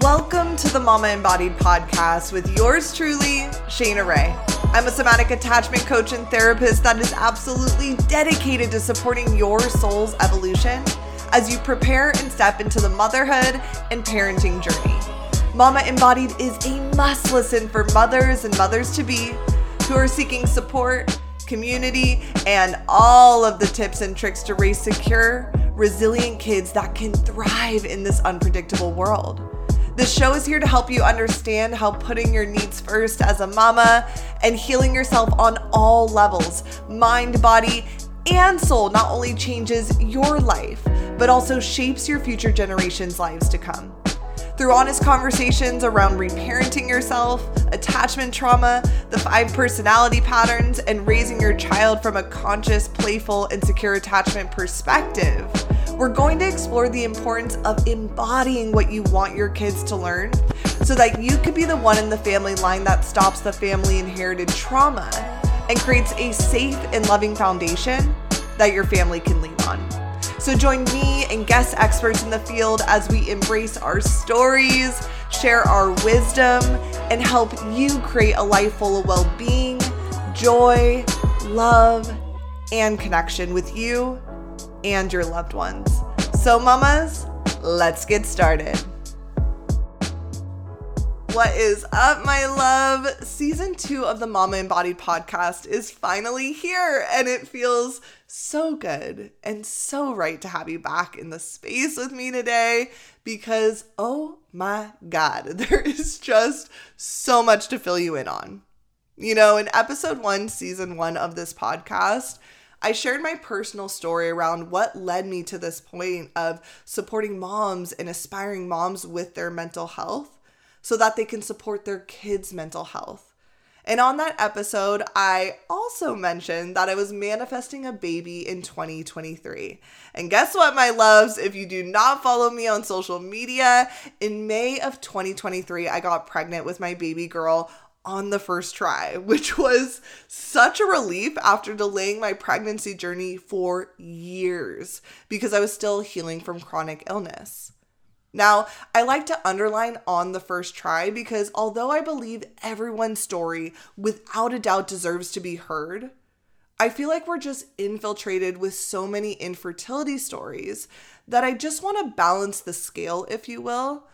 Welcome to the Mama Embodied podcast with yours truly, Shaina Rae. I'm a somatic attachment coach and therapist that is absolutely dedicated to supporting your soul's evolution as you prepare and step into the motherhood and parenting journey. Mama Embodied is a must listen for mothers and mothers to be who are seeking support, community, and all of the tips and tricks to raise secure, resilient kids that can thrive in this unpredictable world. This show is here to help you understand how putting your needs first as a mama and healing yourself on all levels mind, body, and soul not only changes your life, but also shapes your future generations' lives to come. Through honest conversations around reparenting yourself, attachment trauma, the five personality patterns, and raising your child from a conscious, playful, and secure attachment perspective we're going to explore the importance of embodying what you want your kids to learn so that you could be the one in the family line that stops the family inherited trauma and creates a safe and loving foundation that your family can lean on. So join me and guest experts in the field as we embrace our stories, share our wisdom, and help you create a life full of well being, joy, love, and connection with you and your loved ones. So, mamas, let's get started. What is up, my love? Season two of the Mama Embodied podcast is finally here, and it feels so good and so right to have you back in the space with me today because, oh my God, there is just so much to fill you in on. You know, in episode one, season one of this podcast, I shared my personal story around what led me to this point of supporting moms and aspiring moms with their mental health so that they can support their kids' mental health. And on that episode, I also mentioned that I was manifesting a baby in 2023. And guess what, my loves? If you do not follow me on social media, in May of 2023, I got pregnant with my baby girl on the first try, which was such a relief after delaying my pregnancy journey for years because I was still healing from chronic illness. Now, I like to underline on the first try because although I believe everyone's story without a doubt deserves to be heard, I feel like we're just infiltrated with so many infertility stories that I just want to balance the scale, if you will,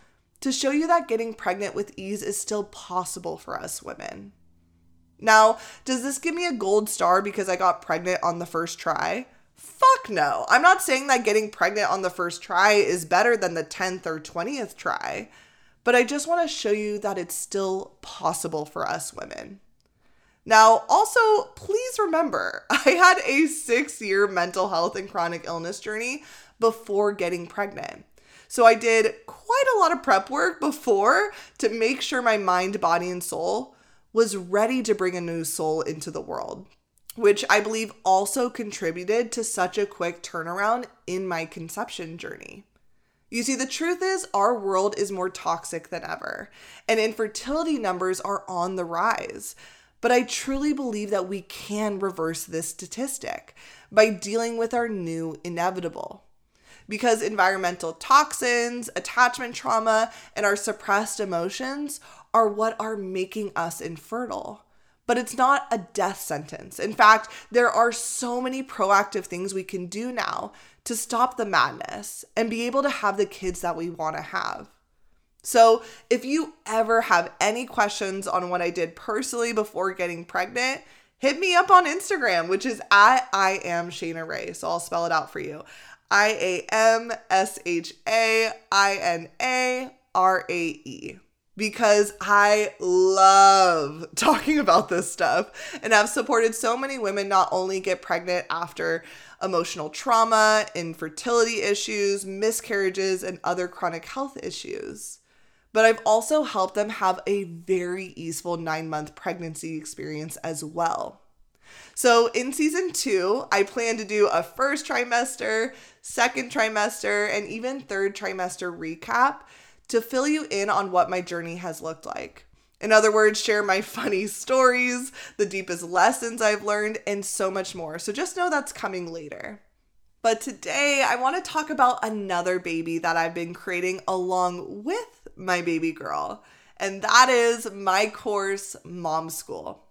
to show you that getting pregnant with ease is still possible for us women. Now, does this give me a gold star because I got pregnant on the first try? Fuck no. I'm not saying that getting pregnant on the first try is better than the 10th or 20th try, but I just want to show you that it's still possible for us women. Now, also, please remember, I had a six year mental health and chronic illness journey before getting pregnant. So I did quite a lot of prep work before to make sure my mind, body, and soul was ready to bring a new soul into the world, which I believe also contributed to such a quick turnaround in my conception journey. You see, the truth is, our world is more toxic than ever, and infertility numbers are on the rise. But I truly believe that we can reverse this statistic by dealing with our new inevitable because environmental toxins, attachment trauma, and our suppressed emotions are what are making us infertile. But it's not a death sentence. In fact, there are so many proactive things we can do now to stop the madness and be able to have the kids that we want to have. So, if you ever have any questions on what I did personally before getting pregnant, hit me up on Instagram, which is at I am Shaina Rae. So I'll spell it out for you. I A M S H A I N A R A E. Because I love talking about this stuff. And I've supported so many women not only get pregnant after emotional trauma, infertility issues, miscarriages, and other chronic health issues, but I've also helped them have a very easeful nine month pregnancy experience as well. So in season two, I plan to do a first trimester, second trimester, and even third trimester recap to fill you in on what my journey has looked like. In other words, share my funny stories, the deepest lessons I've learned, and so much more. So just know that's coming later. But today, I want to talk about another baby that I've been creating along with my baby girl, and that is my course, Mom School.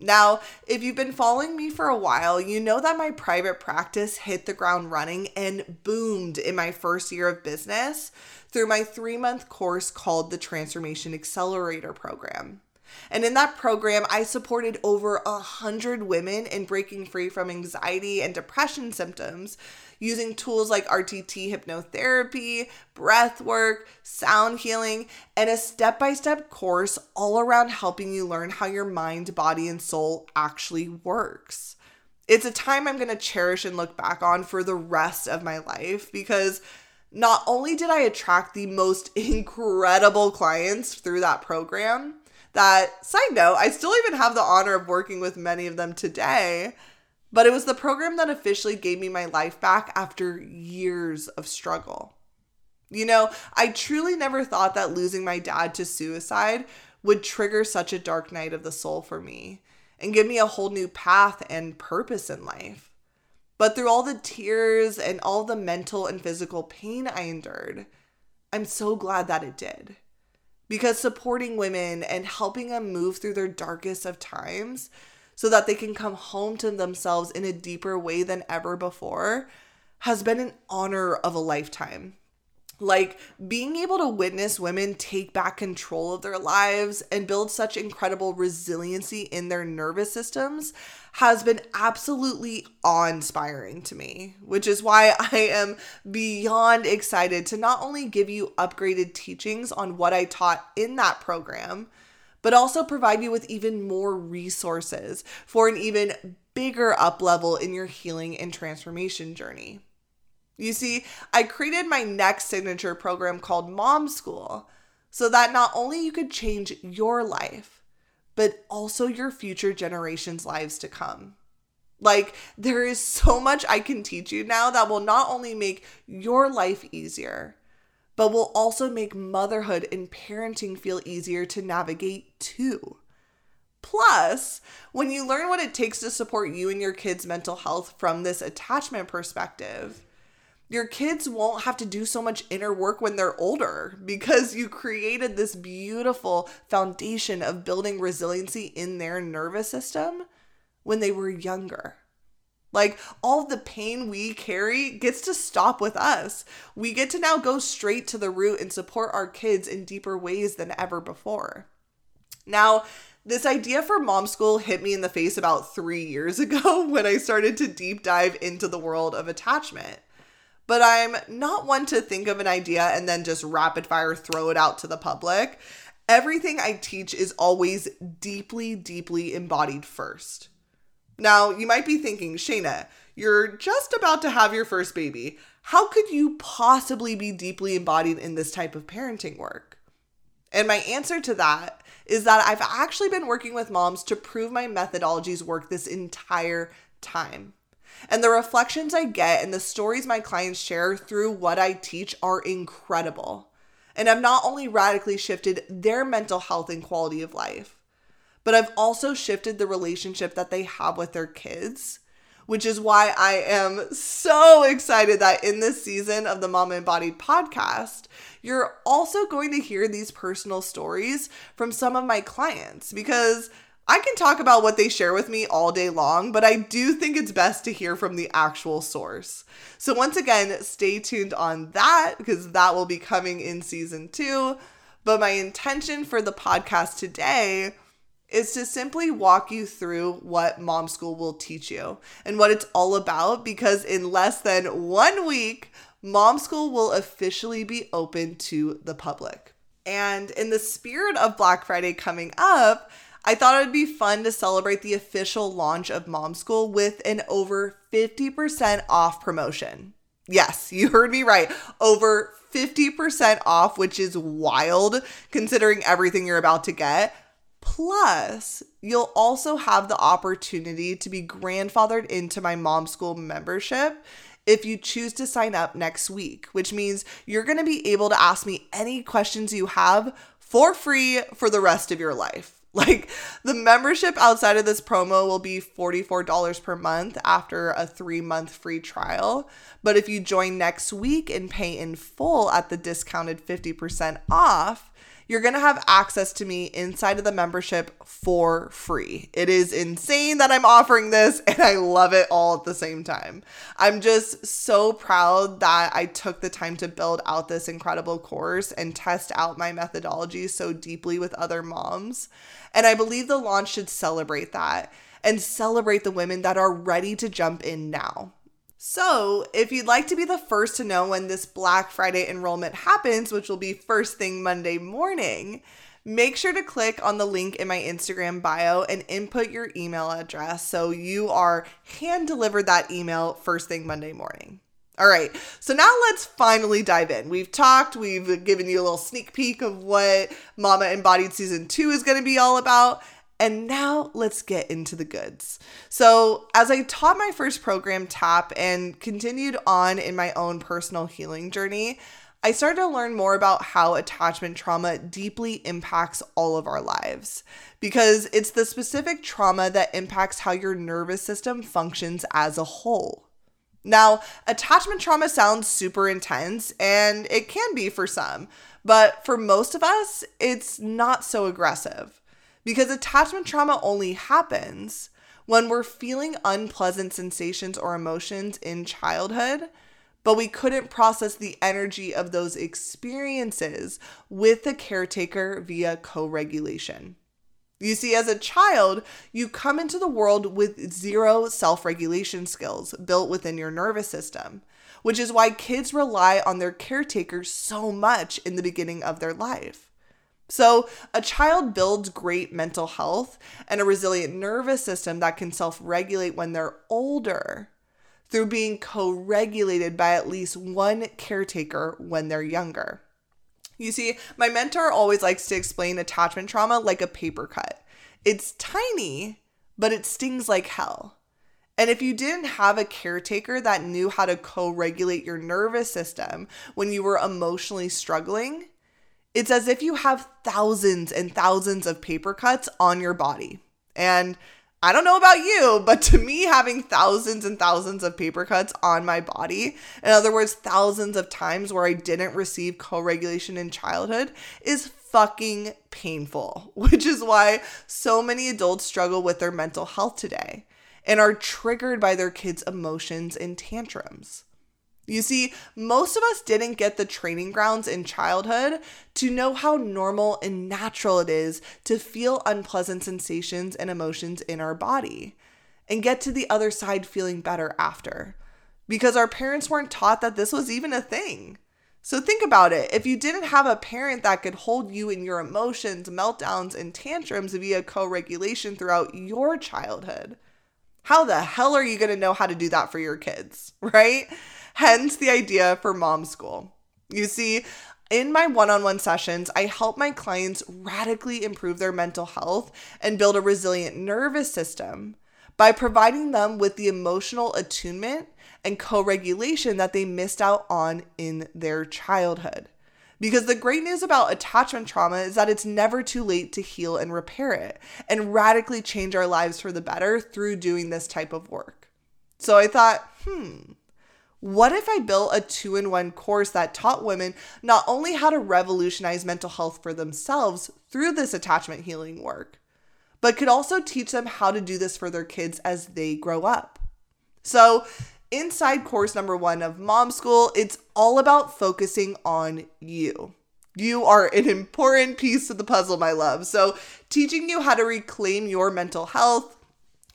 Now, if you've been following me for a while, you know that my private practice hit the ground running and boomed in my first year of business through my three month course called the Transformation Accelerator Program. And in that program, I supported over a hundred women in breaking free from anxiety and depression symptoms using tools like RTT hypnotherapy, breath work, sound healing, and a step by step course all around helping you learn how your mind, body, and soul actually works. It's a time I'm going to cherish and look back on for the rest of my life because not only did I attract the most incredible clients through that program, that side note, I still even have the honor of working with many of them today. But it was the program that officially gave me my life back after years of struggle. You know, I truly never thought that losing my dad to suicide would trigger such a dark night of the soul for me and give me a whole new path and purpose in life. But through all the tears and all the mental and physical pain I endured, I'm so glad that it did because supporting women and helping them move through their darkest of times so that they can come home to themselves in a deeper way than ever before has been an honor of a lifetime. Like being able to witness women take back control of their lives and build such incredible resiliency in their nervous systems has been absolutely awe inspiring to me, which is why I am beyond excited to not only give you upgraded teachings on what I taught in that program, but also provide you with even more resources for an even bigger up level in your healing and transformation journey. You see, I created my next signature program called Mom School so that not only you could change your life, but also your future generations' lives to come. Like, there is so much I can teach you now that will not only make your life easier, but will also make motherhood and parenting feel easier to navigate too. Plus, when you learn what it takes to support you and your kids' mental health from this attachment perspective, your kids won't have to do so much inner work when they're older because you created this beautiful foundation of building resiliency in their nervous system when they were younger. Like all the pain we carry gets to stop with us. We get to now go straight to the root and support our kids in deeper ways than ever before. Now, this idea for mom school hit me in the face about three years ago when I started to deep dive into the world of attachment but I'm not one to think of an idea and then just rapid fire throw it out to the public. Everything I teach is always deeply, deeply embodied first. Now, you might be thinking, Shaina, you're just about to have your first baby. How could you possibly be deeply embodied in this type of parenting work? And my answer to that is that I've actually been working with moms to prove my methodologies work this entire time. And the reflections I get and the stories my clients share through what I teach are incredible. And I've not only radically shifted their mental health and quality of life, but I've also shifted the relationship that they have with their kids, which is why I am so excited that in this season of the Mama Embodied podcast, you're also going to hear these personal stories from some of my clients because I can talk about what they share with me all day long, but I do think it's best to hear from the actual source. So, once again, stay tuned on that because that will be coming in season two. But my intention for the podcast today is to simply walk you through what Mom School will teach you and what it's all about because in less than one week, Mom School will officially be open to the public. And in the spirit of Black Friday coming up, I thought it would be fun to celebrate the official launch of Mom School with an over 50% off promotion. Yes, you heard me right. Over 50% off, which is wild considering everything you're about to get. Plus, you'll also have the opportunity to be grandfathered into my mom school membership if you choose to sign up next week, which means you're going to be able to ask me any questions you have for free for the rest of your life. Like the membership outside of this promo will be $44 per month after a three month free trial. But if you join next week and pay in full at the discounted 50% off, you're going to have access to me inside of the membership for free. It is insane that I'm offering this and I love it all at the same time. I'm just so proud that I took the time to build out this incredible course and test out my methodology so deeply with other moms. And I believe the launch should celebrate that and celebrate the women that are ready to jump in now. So, if you'd like to be the first to know when this Black Friday enrollment happens, which will be first thing Monday morning, make sure to click on the link in my Instagram bio and input your email address so you are hand delivered that email first thing Monday morning. All right, so now let's finally dive in. We've talked, we've given you a little sneak peek of what Mama Embodied Season 2 is gonna be all about. And now let's get into the goods. So, as I taught my first program, TAP, and continued on in my own personal healing journey, I started to learn more about how attachment trauma deeply impacts all of our lives because it's the specific trauma that impacts how your nervous system functions as a whole. Now, attachment trauma sounds super intense, and it can be for some, but for most of us, it's not so aggressive. Because attachment trauma only happens when we're feeling unpleasant sensations or emotions in childhood, but we couldn't process the energy of those experiences with the caretaker via co regulation. You see, as a child, you come into the world with zero self regulation skills built within your nervous system, which is why kids rely on their caretakers so much in the beginning of their life. So, a child builds great mental health and a resilient nervous system that can self regulate when they're older through being co regulated by at least one caretaker when they're younger. You see, my mentor always likes to explain attachment trauma like a paper cut. It's tiny, but it stings like hell. And if you didn't have a caretaker that knew how to co regulate your nervous system when you were emotionally struggling, it's as if you have thousands and thousands of paper cuts on your body. And I don't know about you, but to me, having thousands and thousands of paper cuts on my body, in other words, thousands of times where I didn't receive co regulation in childhood, is fucking painful, which is why so many adults struggle with their mental health today and are triggered by their kids' emotions and tantrums. You see, most of us didn't get the training grounds in childhood to know how normal and natural it is to feel unpleasant sensations and emotions in our body and get to the other side feeling better after. Because our parents weren't taught that this was even a thing. So think about it. If you didn't have a parent that could hold you in your emotions, meltdowns, and tantrums via co regulation throughout your childhood, how the hell are you going to know how to do that for your kids, right? Hence the idea for mom school. You see, in my one on one sessions, I help my clients radically improve their mental health and build a resilient nervous system by providing them with the emotional attunement and co regulation that they missed out on in their childhood. Because the great news about attachment trauma is that it's never too late to heal and repair it and radically change our lives for the better through doing this type of work. So I thought, hmm, what if I built a two in one course that taught women not only how to revolutionize mental health for themselves through this attachment healing work, but could also teach them how to do this for their kids as they grow up? So, inside course number one of Mom School, it's all about focusing on you. You are an important piece of the puzzle, my love. So, teaching you how to reclaim your mental health,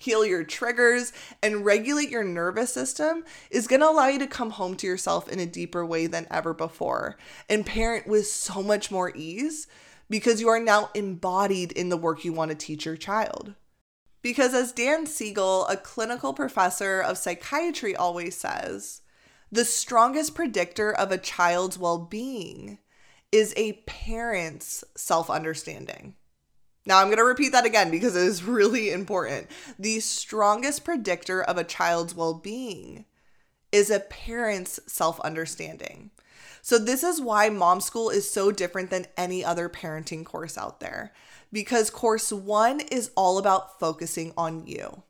heal your triggers, and regulate your nervous system is going to allow you to come home to yourself in a deeper way than ever before and parent with so much more ease because you are now embodied in the work you want to teach your child. Because as Dan Siegel, a clinical professor of psychiatry, always says, the strongest predictor of a child's well being is a parent's self understanding. Now, I'm going to repeat that again because it is really important. The strongest predictor of a child's well being is a parent's self understanding. So, this is why Mom School is so different than any other parenting course out there because course one is all about focusing on you.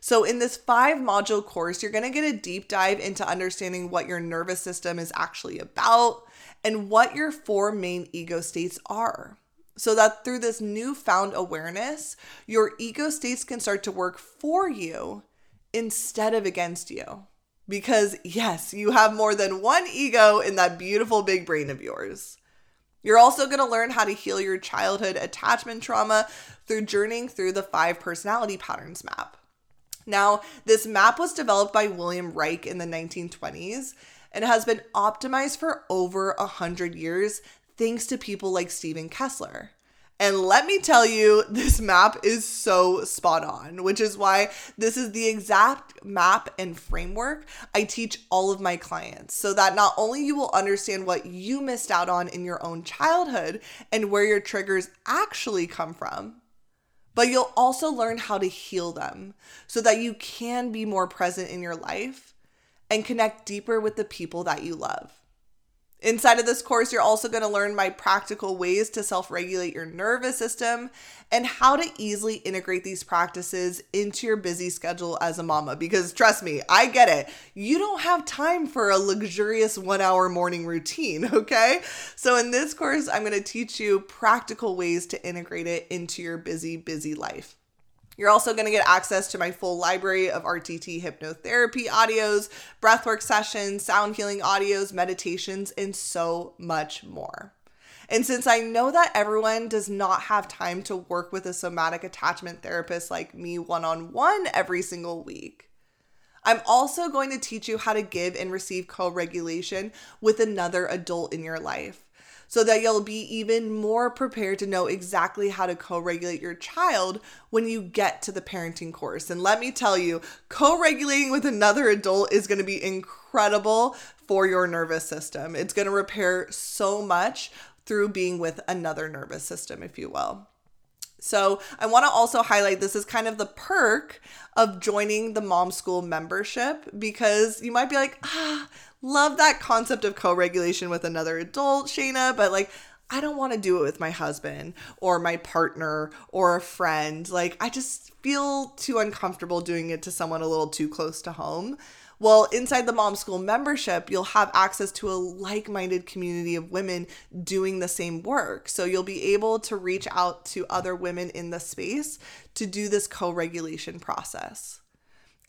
So, in this five module course, you're to get a deep dive into understanding what your nervous system is actually about and what your four main ego states are. So that through this newfound awareness, your ego states can start to work for you instead of against you. Because, yes, you have more than one ego in that beautiful big brain of yours. You're also going to learn how to heal your childhood attachment trauma through journeying through the five personality patterns map. Now, this map was developed by William Reich in the 1920s and has been optimized for over 100 years thanks to people like Steven Kessler. And let me tell you, this map is so spot on, which is why this is the exact map and framework I teach all of my clients so that not only you will understand what you missed out on in your own childhood and where your triggers actually come from, but you'll also learn how to heal them so that you can be more present in your life and connect deeper with the people that you love. Inside of this course, you're also going to learn my practical ways to self regulate your nervous system and how to easily integrate these practices into your busy schedule as a mama. Because trust me, I get it. You don't have time for a luxurious one hour morning routine, okay? So, in this course, I'm going to teach you practical ways to integrate it into your busy, busy life. You're also going to get access to my full library of RTT hypnotherapy audios, breathwork sessions, sound healing audios, meditations, and so much more. And since I know that everyone does not have time to work with a somatic attachment therapist like me one on one every single week, I'm also going to teach you how to give and receive co regulation with another adult in your life so that you'll be even more prepared to know exactly how to co regulate your child when you get to the parenting course. And let me tell you, co regulating with another adult is going to be incredible for your nervous system. It's going to repair so much through being with another nervous system, if you will. So, I want to also highlight this is kind of the perk of joining the mom school membership because you might be like, ah, love that concept of co regulation with another adult, Shaina, but like, I don't want to do it with my husband or my partner or a friend. Like, I just feel too uncomfortable doing it to someone a little too close to home. Well, inside the Mom School membership, you'll have access to a like minded community of women doing the same work. So you'll be able to reach out to other women in the space to do this co regulation process.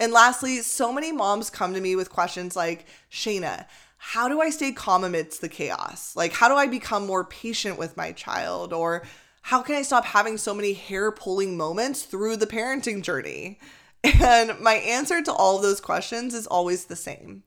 And lastly, so many moms come to me with questions like, Shaina, how do I stay calm amidst the chaos? Like, how do I become more patient with my child? Or how can I stop having so many hair pulling moments through the parenting journey? And my answer to all of those questions is always the same.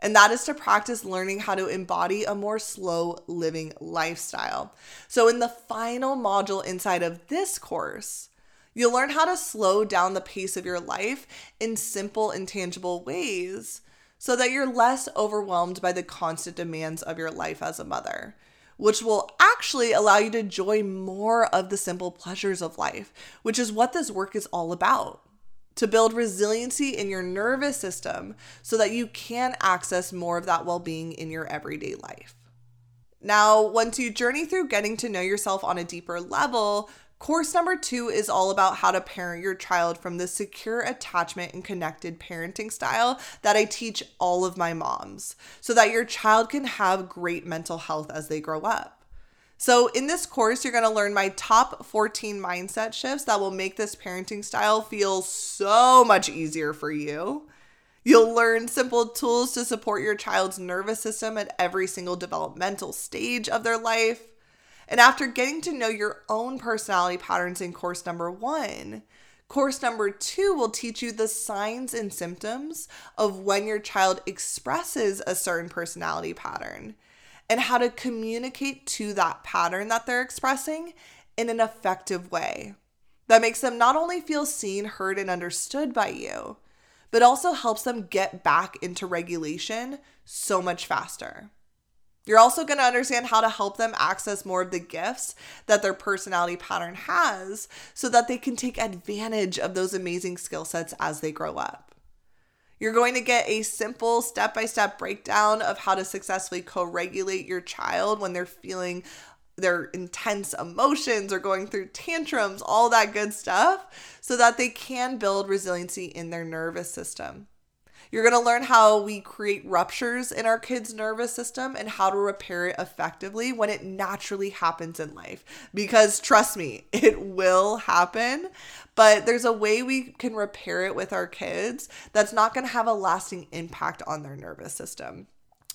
And that is to practice learning how to embody a more slow living lifestyle. So, in the final module inside of this course, You'll learn how to slow down the pace of your life in simple and tangible ways so that you're less overwhelmed by the constant demands of your life as a mother, which will actually allow you to enjoy more of the simple pleasures of life, which is what this work is all about. To build resiliency in your nervous system so that you can access more of that well being in your everyday life. Now, once you journey through getting to know yourself on a deeper level, Course number two is all about how to parent your child from the secure attachment and connected parenting style that I teach all of my moms so that your child can have great mental health as they grow up. So, in this course, you're to learn my top 14 mindset shifts that will make this parenting style feel so much easier for you. You'll learn simple tools to support your child's nervous system at every single developmental stage of their life. And after getting to know your own personality patterns in course number one, course number two will teach you the signs and symptoms of when your child expresses a certain personality pattern and how to communicate to that pattern that they're expressing in an effective way that makes them not only feel seen, heard, and understood by you, but also helps them get back into regulation so much faster. You're also going to understand how to help them access more of the gifts that their personality pattern has so that they can take advantage of those amazing skill sets as they grow up. You're going to get a simple step by step breakdown of how to successfully co regulate your child when they're feeling their intense emotions or going through tantrums, all that good stuff, so that they can build resiliency in their nervous system. You're going to learn how we create ruptures in our kids' nervous system and how to repair it effectively when it naturally happens in life. Because trust me, it will happen but there's a way we can repair it with our kids that's not going to have a lasting impact on their nervous system.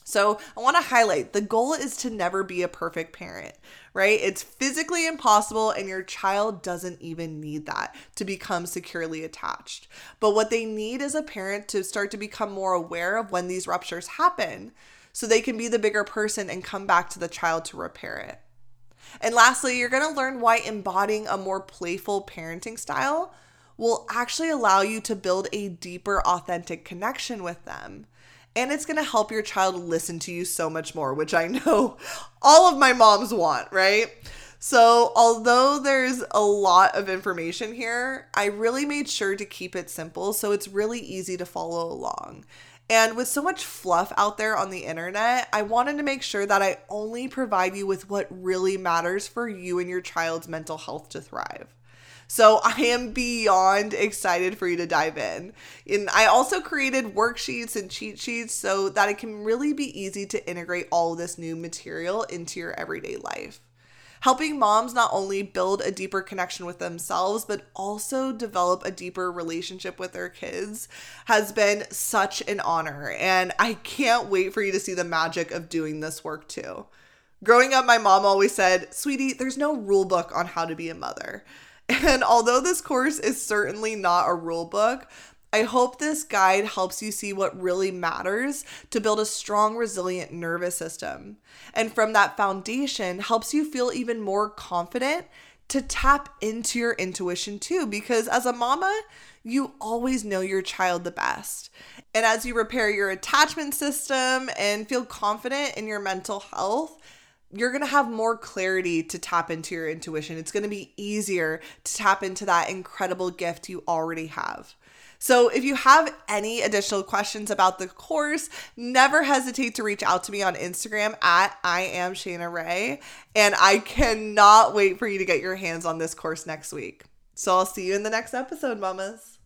So, I want to highlight the goal is to never be a perfect parent, right? It's physically impossible, and your child doesn't even need that to become securely attached. But what they need is a parent to start to become more aware of when these ruptures happen so they can be the bigger person and come back to the child to repair it. And lastly, you're going to learn why embodying a more playful parenting style will actually allow you to build a deeper, authentic connection with them. And it's going to help your child listen to you so much more, which I know all of my moms want, right? So, although there's a lot of information here, I really made sure to keep it simple so it's really easy to follow along. And with so much fluff out there on the internet, I wanted to make sure that I only provide you with what really matters for you and your child's mental health to thrive. So I am beyond excited for you to dive in. And I also created worksheets and cheat sheets so that it can really be easy to integrate all this new material into your everyday life helping moms not only build a deeper connection with themselves, but also develop a deeper relationship with their kids has been such an honor. And I can't wait for you to see the magic of doing this work too. Growing up, my mom always said, Sweetie, there's no rule book on how to be a mother. And although this course is certainly not a rule book, I hope this guide helps you see what really matters to build a strong, resilient nervous system. And from that foundation, helps you feel even more confident to tap into your intuition too. Because as a mama, you always know your child the best. And as you repair your attachment system and feel confident in your mental health, you're going to have more clarity to tap into your intuition. It's going to be easier to tap into that incredible gift you already have. So if you have any additional questions about the course, never hesitate to reach out to me on Instagram at I am Shaina Rae. And I cannot wait for you to get your hands on this course next week. So I'll see you in the next episode, mamas.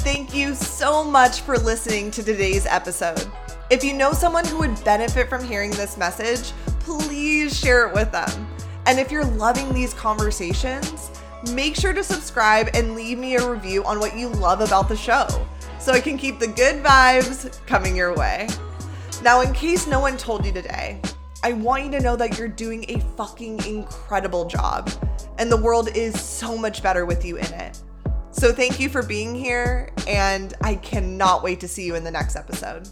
Thank you so much for listening to today's episode. If you know someone who would benefit from hearing this message, please share it with them. And if you're loving these conversations, make sure to subscribe and leave me a review on what you love about the show so I can keep the good vibes coming your way. Now, in case no one told you today, I want you to know that you're doing a fucking incredible job and the world is so much better with you in it. So, thank you for being here, and I cannot wait to see you in the next episode.